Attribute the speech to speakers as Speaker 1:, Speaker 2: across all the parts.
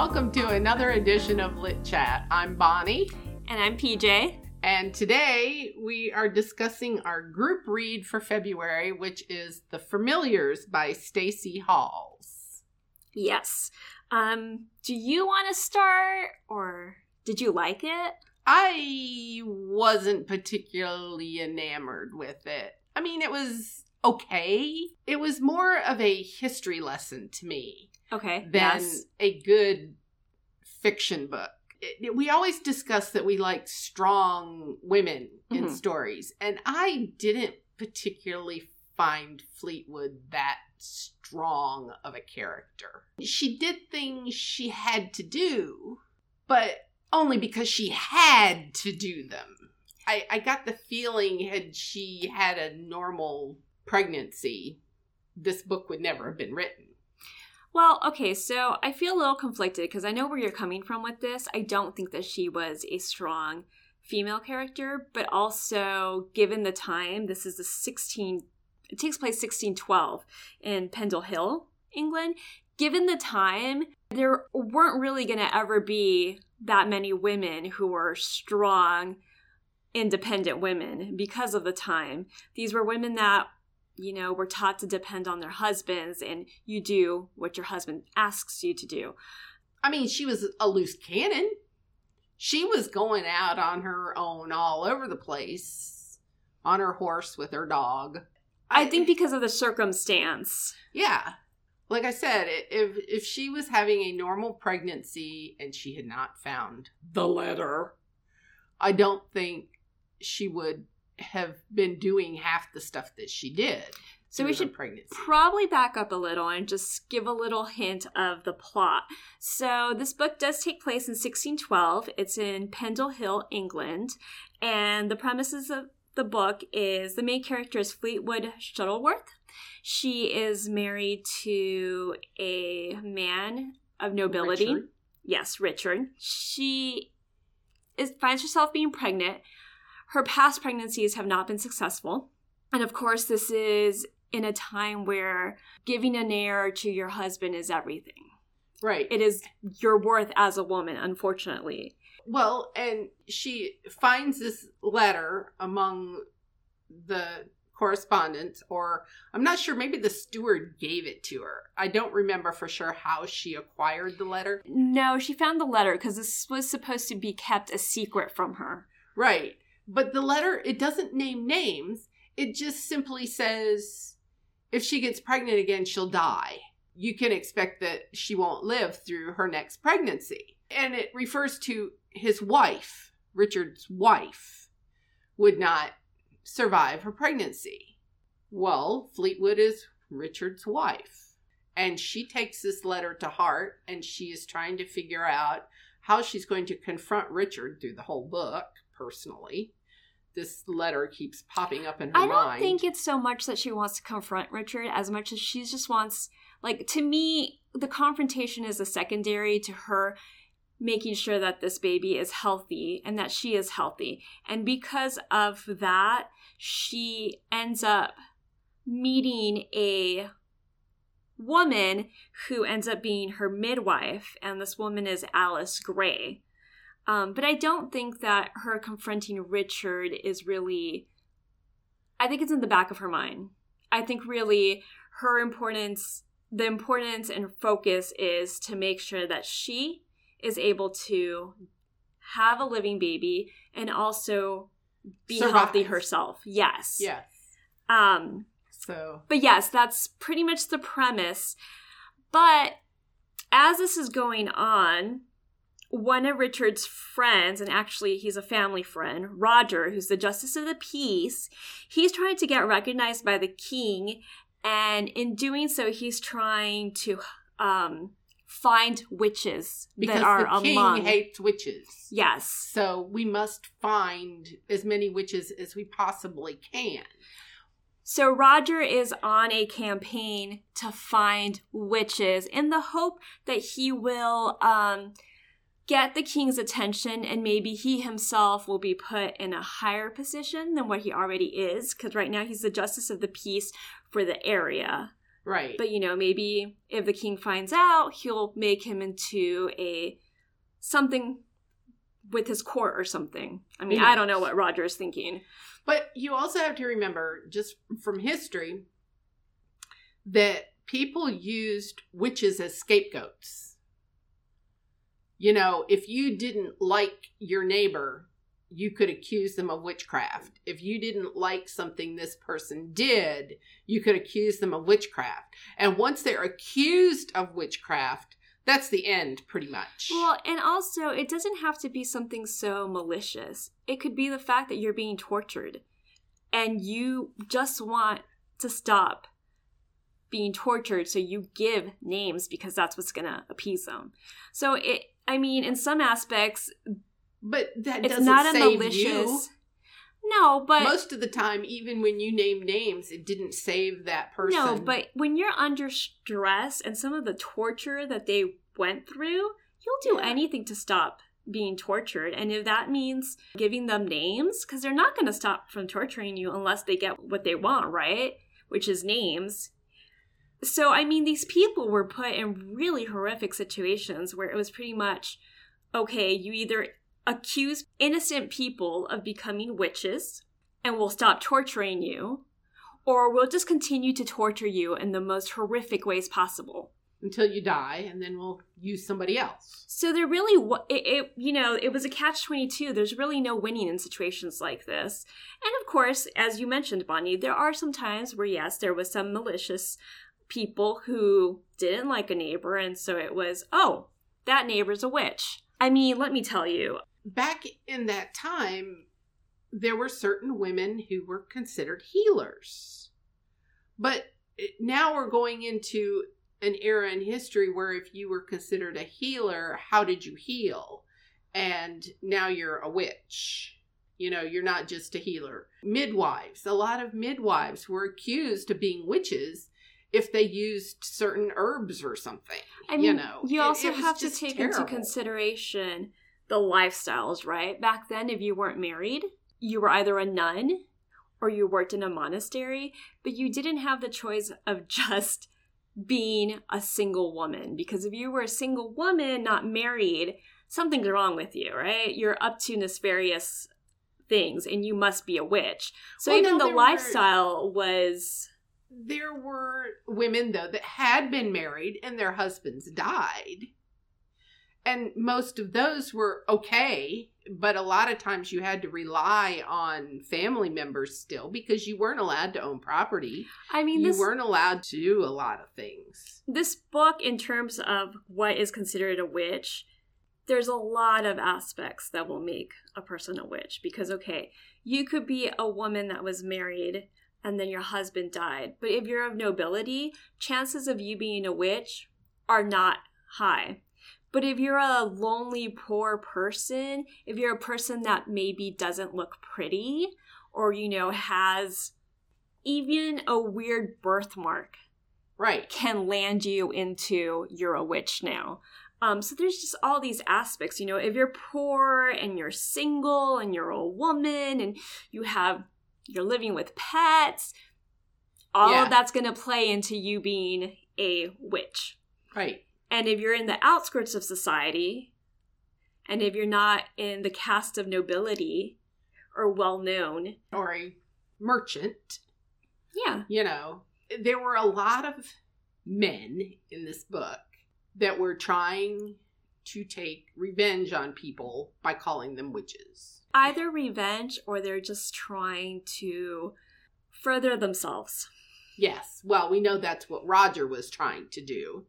Speaker 1: welcome to another edition of Lit Chat. I'm Bonnie,
Speaker 2: And I'm PJ.
Speaker 1: and today we are discussing our group read for February, which is The Familiars by Stacey Halls.
Speaker 2: Yes. Um, do you want to start or did you like it?
Speaker 1: I wasn't particularly enamored with it. I mean, it was okay. It was more of a history lesson to me.
Speaker 2: Okay.
Speaker 1: than
Speaker 2: yes.
Speaker 1: a good fiction book. It- we always discuss that we like strong women in
Speaker 2: Mhm.
Speaker 1: stories, and I didn't particularly find Fleetwood that strong of a character. She did things she had to do, but only because she had to do them. I, I got the feeling had she had a normal pregnancy, this book would never have been written.
Speaker 2: Well, okay, so I feel a little conflicted because I know where you're coming from with this. I don't think that she was a strong female character, but also given the time, this is the 16 it takes place 1612 in Pendle Hill, England. Given the time, there weren't really going to ever be that many women who were strong independent women because of the time. These were women that you know, were taught to depend on their husbands and you do what your husband asks you to do.
Speaker 1: I mean, she was a loose cannon. She was going out on her own all over the place on her horse with her dog.
Speaker 2: I think because of the circumstance.
Speaker 1: yeah. Like I said, if if she was having a normal pregnancy and she had not found the letter, I don't think she would have been doing half the stuff that she did.
Speaker 2: So we should. Probably back up a little and just give a little hint of the plot. So, this book does take place in 1612. It's in Pendle Hill, England. And the premises of the book is the main character is Fleetwood Shuttleworth. She is married to a man of nobility.
Speaker 1: Richard.
Speaker 2: Yes, Richard. She is finds herself being pregnant. Her past pregnancies have not been successful. And of course, this is in a time where giving an heir to your husband is everything.
Speaker 1: Right.
Speaker 2: It is your worth as a woman, unfortunately.
Speaker 1: Well, and she finds this letter among the correspondence, or I'm not sure, maybe the steward gave it to her. I don't remember for sure how she acquired the letter.
Speaker 2: No, she found the letter because this was supposed to be kept a secret from her.
Speaker 1: Right. But the letter, it doesn't name names. It just simply says if she gets pregnant again, she'll die. You can expect that she won't live through her next pregnancy. And it refers to his wife, Richard's wife, would not survive her pregnancy. Well, Fleetwood is Richard's wife. And she takes this letter to heart and she is trying to figure out how she's going to confront Richard through the whole book personally. This letter keeps popping up in her mind.
Speaker 2: I don't think it's so much that she wants to confront Richard as much as she just wants, like, to me, the confrontation is a secondary to her making sure that this baby is healthy and that she is healthy. And because of that, she ends up meeting a woman who ends up being her midwife, and this woman is Alice Gray. Um, but I don't think that her confronting Richard is really. I think it's in the back of her mind. I think really her importance, the importance and focus is to make sure that she is able to have a living baby and also be
Speaker 1: Survive.
Speaker 2: healthy herself. Yes.
Speaker 1: yes.
Speaker 2: Um,
Speaker 1: So
Speaker 2: but yes, that's pretty much the premise. But as this is going on, one of Richard's friends, and actually he's a family friend, Roger, who's the Justice of the Peace, he's trying to get recognized by the king. And in doing so, he's trying to um, find witches
Speaker 1: because
Speaker 2: that are
Speaker 1: the king
Speaker 2: among.
Speaker 1: hates witches.
Speaker 2: yes.
Speaker 1: So we must find as many witches as we possibly can.
Speaker 2: So Roger is on a campaign to find witches in the hope that he will um, get the king's attention and maybe he himself will be put in a higher position than what he already is because right now he's the justice of the peace for the area
Speaker 1: Right.
Speaker 2: But you know, maybe if the king finds out, he'll make him into a something with his court or something. I mean, I don't know what Roger is thinking.
Speaker 1: But you also have to remember, just from history, that people used witches as scapegoats. You know, if you didn't like your neighbor, you could accuse them of witchcraft. If you didn't like something this person did, you could accuse them of witchcraft. And once they're accused of witchcraft, that's the end pretty much.
Speaker 2: Well, and also it doesn't have to be something so malicious. It could be the fact that you're being tortured and you just want to stop being tortured so you give names because that's what's going to appease them. So it I mean in some aspects
Speaker 1: but that
Speaker 2: it's
Speaker 1: doesn't
Speaker 2: not a
Speaker 1: save
Speaker 2: malicious
Speaker 1: you.
Speaker 2: No, but
Speaker 1: Most of the time, even when you name names, it didn't save that person.
Speaker 2: No, but when you're under stress and some of the torture that they went through, you'll do
Speaker 1: Yeah.
Speaker 2: anything to stop being tortured. And if that means giving them names, because they're not going to stop from torturing you unless they get what they want, right? Which is names. So, I mean, these people were put in really horrific situations where it was pretty much okay, you either accuse innocent people of becoming witches and we'll stop torturing you, or we'll just continue to torture you in the most horrific ways possible.
Speaker 1: until you die, and then we'll use somebody else.
Speaker 2: So there really, it, it you know, it was a catch twenty two. There's really no winning in situations like this. And of course, as you mentioned, Bonnie, there are some times where yes, there was some malicious people who didn't like a neighbor, and so it was, oh, that neighbor's a witch. I mean, let me tell you,
Speaker 1: Back in that time, there were certain women who were considered healers. But now we're going into an era in history where if you were considered a healer, how did you heal? And now you're a witch. You know, you're not just a healer. Midwives, a lot of midwives were accused of being witches if they used certain herbs or something.
Speaker 2: I mean,
Speaker 1: you know,
Speaker 2: you also
Speaker 1: it was
Speaker 2: have to take into consideration the lifestyles, right? Back then, if you weren't married, you were either a nun or you worked in a monastery, but you didn't have the choice of just being a single woman. Because if you were a single woman, not married, something's wrong with you, right? You're up to nefarious things and you must be a witch. So
Speaker 1: Well,
Speaker 2: even
Speaker 1: no,
Speaker 2: the
Speaker 1: there were-
Speaker 2: lifestyle was.
Speaker 1: There were women though that had been married and their husbands died. And most of those were okay but a lot of times you had to rely on family members still because you weren't allowed to own property.
Speaker 2: I mean,
Speaker 1: you
Speaker 2: this,
Speaker 1: weren't allowed to do a lot of things.
Speaker 2: This book in terms of what is considered a witch there's a lot of aspects that will make a person a witch because okay you could be a woman that was married and then your husband died. But if you're of nobility chances of you being a witch are not high. But if you're a lonely poor person if you're a person that maybe doesn't look pretty or you know has even a weird birthmark
Speaker 1: right.
Speaker 2: can land you into you're a witch now. Um, so there's just all these aspects, you know, if you're poor and you're single and you're a woman and you have you're living with pets, all
Speaker 1: Yeah.
Speaker 2: of that's going to play into you being a witch.
Speaker 1: right
Speaker 2: And if you're in the outskirts of society, and if you're not in the cast of nobility or well known,
Speaker 1: or a merchant
Speaker 2: yeah,
Speaker 1: you know, there were a lot of men in this book that were trying to take revenge on people by calling them witches.
Speaker 2: Either revenge or they're just trying to further themselves.
Speaker 1: Yes, well, we know that's what Roger was trying to do.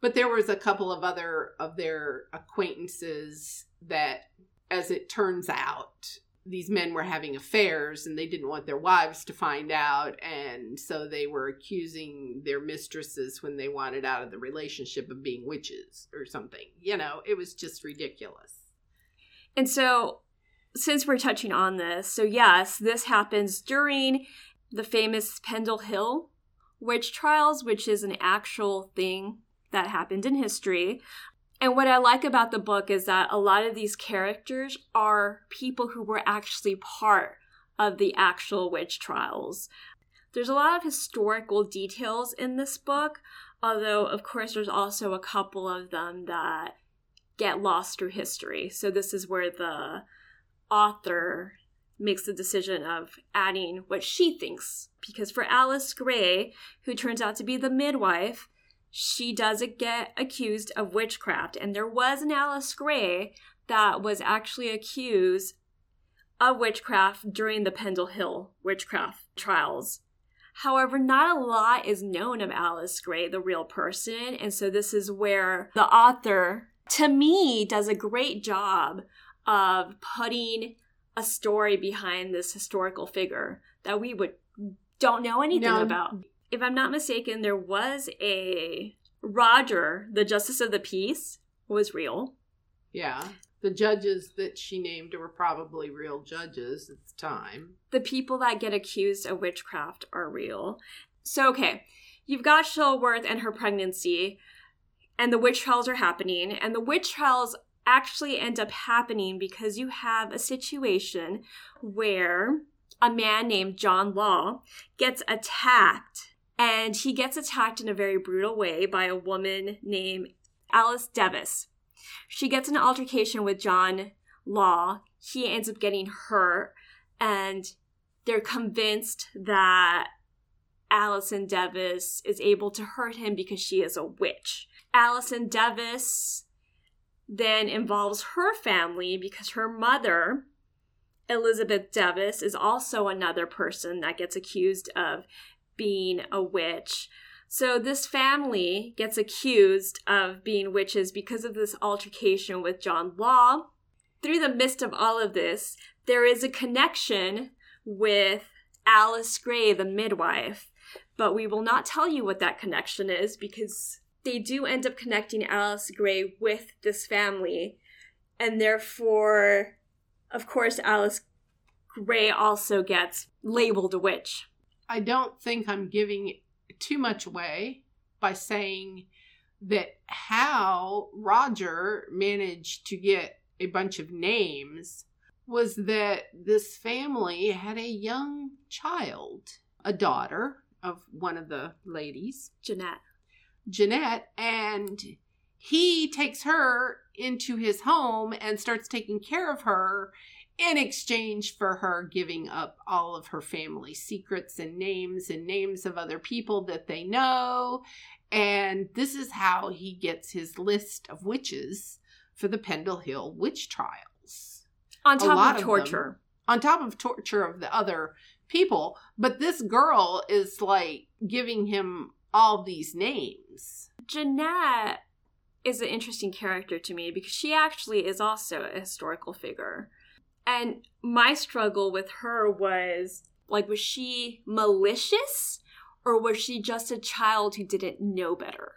Speaker 1: But there was a couple of other of their acquaintances that as it turns out, these men were having affairs and they didn't want their wives to find out and so they were accusing their mistresses when they wanted out of the relationship of being witches or something. You know, it was just ridiculous.
Speaker 2: And so, since we're touching on this, so yes, this happens during the famous Pendle Hill witch trials, which is an actual thing that happened in history. And what I like about the book is that a lot of these characters are people who were actually part of the actual witch trials. There's a lot of historical details in this book, although, of course, there's also a couple of them that get lost through history. So, this is where the author makes the decision of adding what she thinks. Because for Alice Gray, who turns out to be the midwife, she doesn't get accused of witchcraft. And there was an Alice Gray that was actually accused of witchcraft during the Pendle Hill witchcraft trials. However, not a lot is known of Alice Gray, the real person. And so this is where the author, to me, does a great job of putting a story behind this historical figure that we would don't know anything no. about. If I'm not mistaken, there was a Roger, the justice of the peace, was real.
Speaker 1: Yeah. The judges that she named were probably real judges at the time.
Speaker 2: The people that get accused of witchcraft are real. So, okay, you've got Shuttleworth and her pregnancy, and the witch trials are happening, and the witch trials actually end up happening because you have a situation where a man named John Law gets attacked. And he gets attacked in a very brutal way by a woman named Alice Device. She gets an altercation with John Law. He ends up getting hurt, and they're convinced that Alizon Device is able to hurt him because she is a witch. Alizon Device then involves her family because her mother, Elizabeth Device, is also another person that gets accused of being a witch. So this family gets accused of being witches because of this altercation with John Law. Through the midst of all of this, there is a connection with Alice Gray, the midwife, but we will not tell you what that connection is because they do end up connecting Alice Gray with this family. And therefore, of course, Alice Gray also gets labeled a witch.
Speaker 1: I don't think I'm giving too much away by saying that how Roger managed to get a bunch of names was that this family had a young child, a daughter of one of the ladies,
Speaker 2: Jeanette.
Speaker 1: Jeanette, and he takes her into his home and starts taking care of her in exchange for her giving up all of her family secrets and names and names of other people that they know. And this is how he gets his list of witches for the Pendle Hill witch trials.
Speaker 2: On top of torture. Of them,
Speaker 1: on top of torture of the other people. But this girl is like giving him all these names.
Speaker 2: Jeanette is an interesting character to me because she actually is also a historical figure. And my struggle with her was like, was she malicious or was she just a child who didn't know better?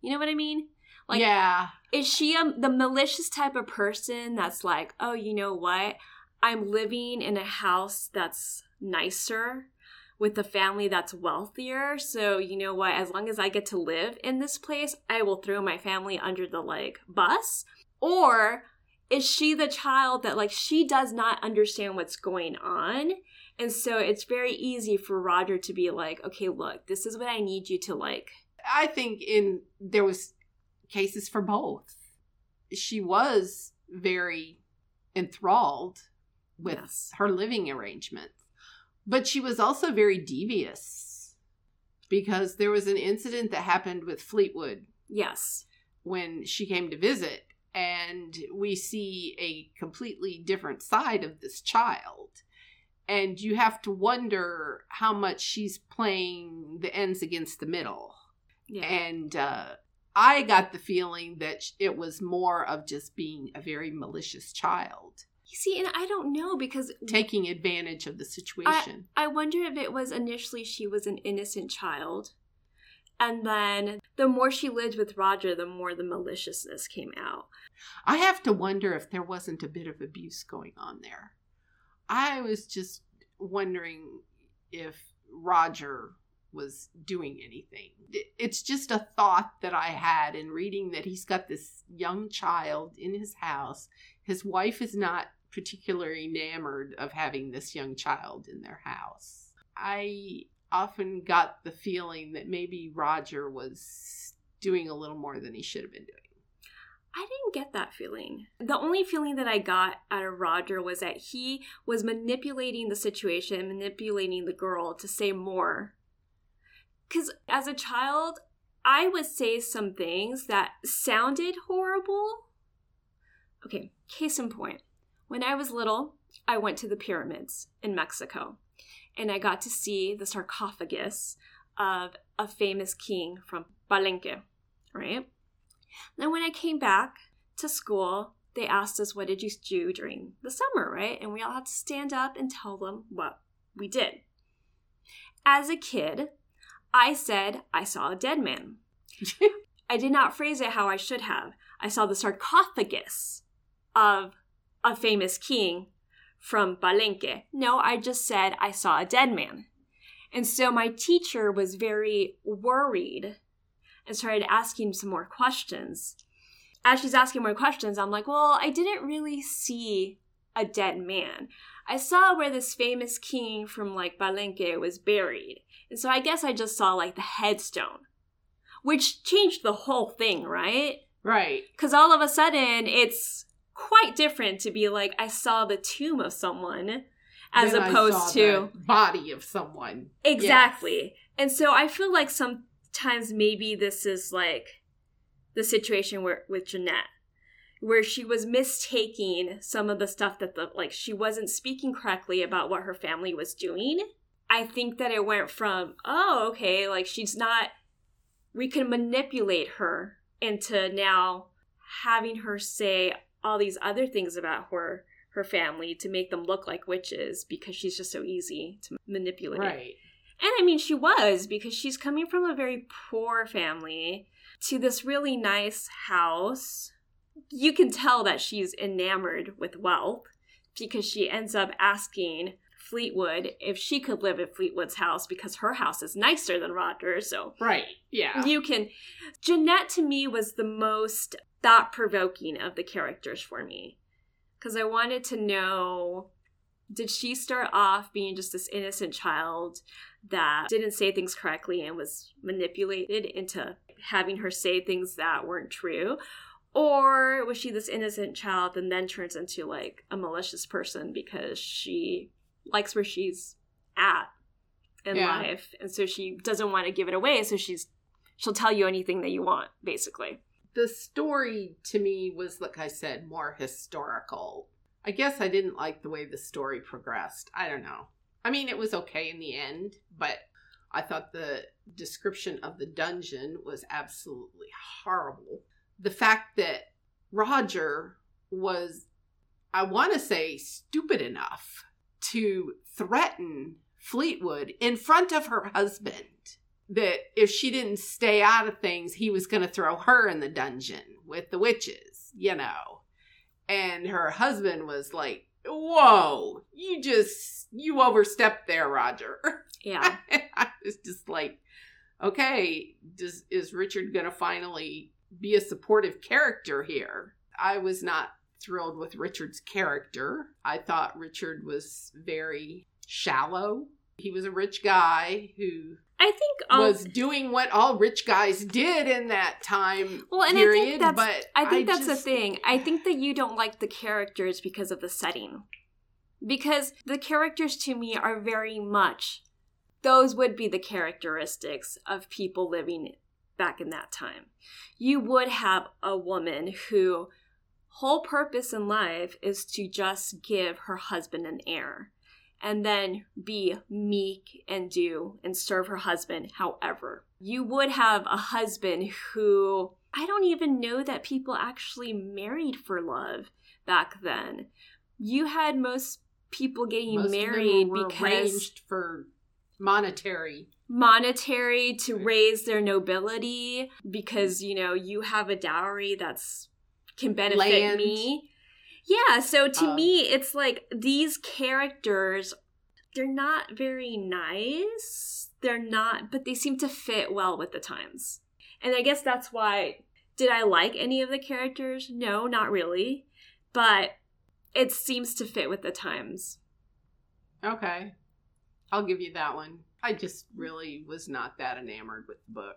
Speaker 2: You know what I mean?
Speaker 1: Like, yeah.
Speaker 2: Is she a, the malicious type of person that's like, oh, you know what? I'm living in a house that's nicer with a family that's wealthier. So, you know what? As long as I get to live in this place, I will throw my family under the like bus. Or is she the child that like she does not understand what's going on? And so it's very easy for Roger to be like, okay, look, this is what I need you to like.
Speaker 1: I think in there was cases for both. She was very enthralled with yes. her living arrangement but she was also very devious because there was an incident that happened with Fleetwood.
Speaker 2: Yes.
Speaker 1: When she came to visit, and we see a completely different side of this child. And you have to wonder how much she's playing the ends against the middle. Yeah. And uh, I got the feeling that it was more of just being a very malicious child.
Speaker 2: You see, and I don't know because
Speaker 1: taking advantage of the situation.
Speaker 2: I, I wonder if it was initially she was an innocent child. And then the more she lived with Roger, the more the maliciousness came out.
Speaker 1: I have to wonder if there wasn't a bit of abuse going on there. I was just wondering if Roger was doing anything. It's just a thought that I had in reading that he's got this young child in his house. His wife is not particularly enamored of having this young child in their house. I often got the feeling that maybe Roger was doing a little more than he should have been doing.
Speaker 2: I didn't get that feeling. The only feeling that I got out of Roger was that he was manipulating the situation, manipulating the girl to say more. Because as a child, I would say some things that sounded horrible. Okay, case in point. When I was little, I went to the pyramids in Mexico and I got to see the sarcophagus of a famous king from Palenque, right? Then when I came back to school, they asked us, What did you do during the summer, right? And we all had to stand up and tell them what we did. As a kid, I said, I saw a dead man. I did not phrase it how I should have. I saw the sarcophagus of a famous king from Palenque. No, I just said I saw a dead man. And so my teacher was very worried and started asking some more questions. As she's asking more questions, I'm like, well, I didn't really see a dead man. I saw where this famous king from like Palenque was buried. And so I guess I just saw like the headstone, which changed the whole thing, right?
Speaker 1: Right.
Speaker 2: Because all of a sudden it's quite different to be like, I saw the tomb of someone as
Speaker 1: Then I
Speaker 2: opposed
Speaker 1: saw
Speaker 2: to.
Speaker 1: the body of someone.
Speaker 2: Exactly. And so I feel like sometimes maybe this is like the situation where with Jeanette, where she was mistaking some of the stuff that the like she wasn't speaking correctly about what her family was doing. I think that it went from, oh, okay, like she's not we can manipulate her into now having her say all these other things about her her family to make them look like witches because she's just so easy to manipulate.
Speaker 1: Right.
Speaker 2: And I mean, she was because she's coming from a very poor family to this really nice house. You can tell that she's enamored with wealth because she ends up asking Fleetwood if she could live at Fleetwood's house because her house is nicer than Roger's. So
Speaker 1: Right. Yeah.
Speaker 2: you can. Jeanette to me was the most thought provoking of the characters for me because I wanted to know did she start off being just this innocent child that didn't say things correctly and was manipulated into having her say things that weren't true? Or was she this innocent child and then turns into like a malicious person because she likes where she's at in
Speaker 1: Yeah.
Speaker 2: life and so she doesn't want to give it away so she's she'll tell you anything that you want basically
Speaker 1: the story to me was like I said, more historical. I guess I didn't like the way the story progressed. I don't know. I mean, it was okay in the end, but I thought the description of the dungeon was absolutely horrible. The fact that Roger was, I want to say, stupid enough to threaten Fleetwood in front of her husband that if she didn't stay out of things, he was going to throw her in the dungeon with the witches, you know. And her husband was like, Whoa, you just, you overstepped there, Roger.
Speaker 2: yeah
Speaker 1: I was just like, okay, does, is Richard going to finally be a supportive character here? I was not thrilled with Richard's character. I thought Richard was very shallow. He was a rich guy who
Speaker 2: i think um,
Speaker 1: was doing what all rich guys did in that time
Speaker 2: well and
Speaker 1: period,
Speaker 2: i think that's
Speaker 1: but
Speaker 2: i think that's the thing. I think that you don't like the characters because of the setting. Because the characters to me are very much those would be the characteristics of people living back in that time. You would have a woman who whole purpose in life is to just give her husband an heir and then be meek and do and serve her husband however. You would have a husband who i don't even know that people actually married for love back then. You had most people getting
Speaker 1: most
Speaker 2: married because
Speaker 1: arranged for monetary
Speaker 2: monetary to raise their nobility because you know you have a dowry that's can benefit
Speaker 1: Land.
Speaker 2: me yeah so to
Speaker 1: Um,
Speaker 2: me it's like these characters they're not very nice they're not but they seem to fit well with the times and i guess that's why did i like any of the characters no not really but it seems to fit with the times
Speaker 1: Okay. I'll give you that one. I just really was not that enamored with the book.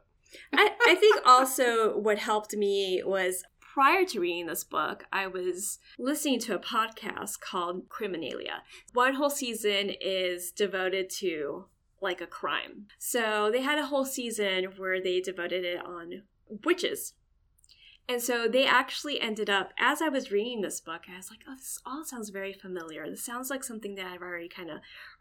Speaker 2: I, I think also what helped me was prior to reading this book, I was listening to a podcast called Criminalia. One whole season is devoted to like a crime. So they had a whole season where they devoted it on witches. And so they actually ended up, as I was reading this book, I was like, oh, this all sounds very familiar. This sounds like something that I've already kind of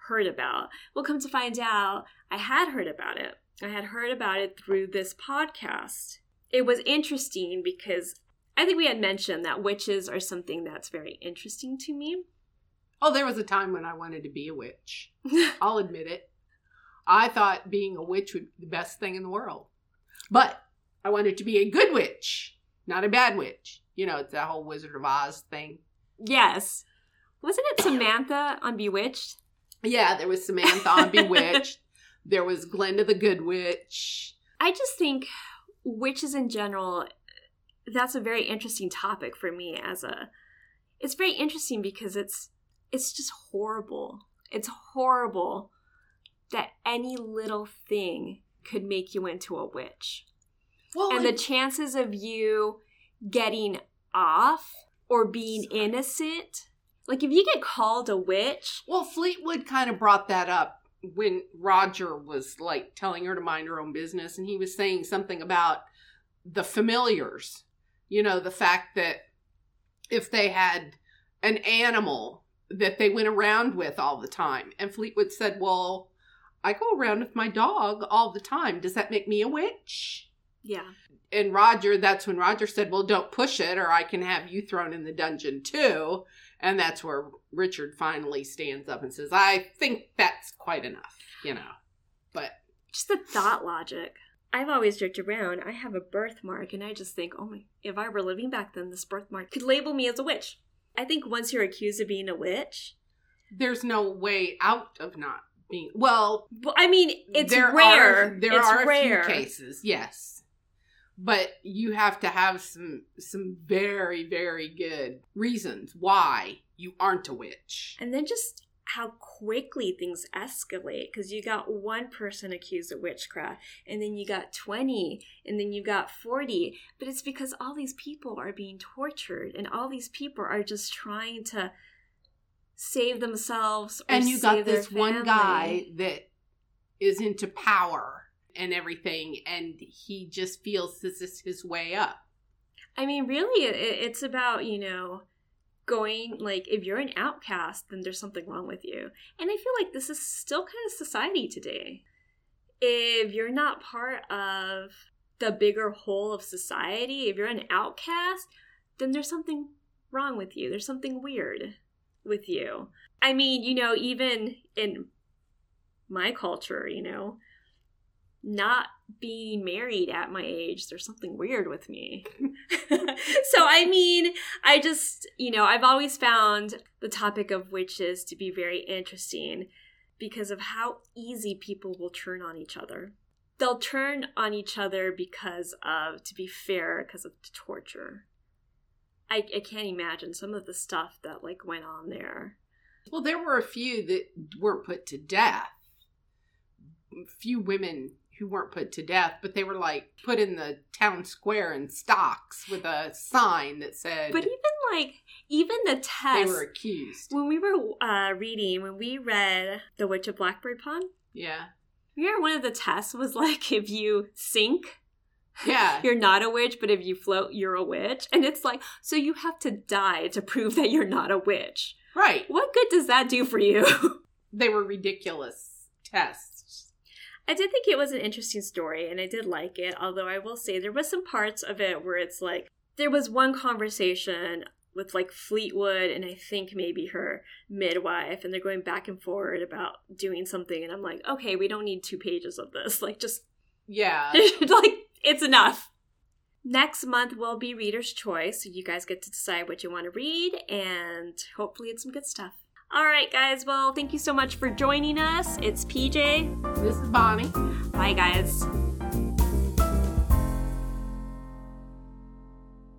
Speaker 2: heard about. Well, come to find out, I had heard about it. I had heard about it through this podcast. It was interesting because I think we had mentioned that witches are something that's very interesting to me.
Speaker 1: Oh, there was a time when I wanted to be a witch. I'll admit it. I thought being a witch would be the best thing in the world. But I wanted to be a good witch, not a bad witch. You know, it's that whole Wizard of Oz thing.
Speaker 2: yes. Wasn't it Samantha on Bewitched?
Speaker 1: Yeah, there was Samantha on Bewitched. There was Glenda the Good Witch.
Speaker 2: I just think witches in general that's a very interesting topic for me as a it's very interesting because it's it's just horrible. It's horrible that any little thing could make you into a witch.
Speaker 1: Well,
Speaker 2: and the chances of you getting off or being innocent like if you get called a witch
Speaker 1: well, Fleetwood kind of brought that up when Roger was like telling her to mind her own business, and he was saying something about the familiars. You know, the fact that if they had an animal that they went around with all the time, and Fleetwood said, "Well, I go around with my dog all the time. Does that make me a witch?"
Speaker 2: yeah
Speaker 1: and Roger, that's when Roger said, Well, don't push it, or I can have you thrown in the dungeon too. And that's where Richard finally stands up and says, I think that's quite enough, you know. But
Speaker 2: just the thought logic i've always joked around i have a birthmark and i just think oh my if i were living back then this birthmark could label me as a witch i think once you're accused of being a witch
Speaker 1: there's no way out of not being. Well,
Speaker 2: i mean it's
Speaker 1: there
Speaker 2: rare
Speaker 1: Are, there
Speaker 2: it's
Speaker 1: are
Speaker 2: rare
Speaker 1: a few cases, yes. But you have to have some some very very good reasons why you aren't a witch.
Speaker 2: And then just how quickly things escalate because you got one person accused of witchcraft, and then you got 20, and then you got 40. But it's because all these people are being tortured, and all these people are just trying to save themselves. Or
Speaker 1: and you got this one guy that is into power and everything, and he just feels this is his way up.
Speaker 2: I mean, really, it, it's about, you know, going, like, if you're an outcast, then there's something wrong with you. And I feel like this is still kind of society today. If you're not part of the bigger whole of society, if you're an outcast, then there's something wrong with you. There's something weird with you. I mean, you know, even in my culture, you know, not being married at my age, there's something weird with me. so, I mean, I just, you know, I've always found the topic of witches to be very interesting because of how easy people will turn on each other. They'll turn on each other because of, to be fair, because of torture. I, I can't imagine some of the stuff that like went on there.
Speaker 1: Well, there were a few that weren't put to death. Few women who weren't put to death, but they were like put in the town square in stocks with a sign that said
Speaker 2: But even like even the tests,
Speaker 1: they
Speaker 2: test
Speaker 1: were accused.
Speaker 2: when we were uh, reading when we read The Witch of Blackbird Pond,
Speaker 1: Yeah.
Speaker 2: remember one of the tests was like if you sink,
Speaker 1: Yeah.
Speaker 2: you're not a witch, but if you float, you're a witch, and it's like so you have to die to prove that you're not a witch.
Speaker 1: right.
Speaker 2: What good does that do for you?
Speaker 1: They were ridiculous tests.
Speaker 2: I did think it was an interesting story and I did like it, although I will say there was some parts of it where it's like there was one conversation with like Fleetwood and I think maybe her midwife and they're going back and forward about doing something and I'm like, "Okay, we don't need two pages of this. Like just
Speaker 1: Yeah.
Speaker 2: like it's enough." Next month will be Reader's Choice, so you guys get to decide what you want to read and hopefully it's some good stuff. All right, guys. Well, thank you so much for joining us. It's PJ.
Speaker 1: this is Bonnie.
Speaker 2: Bye, guys.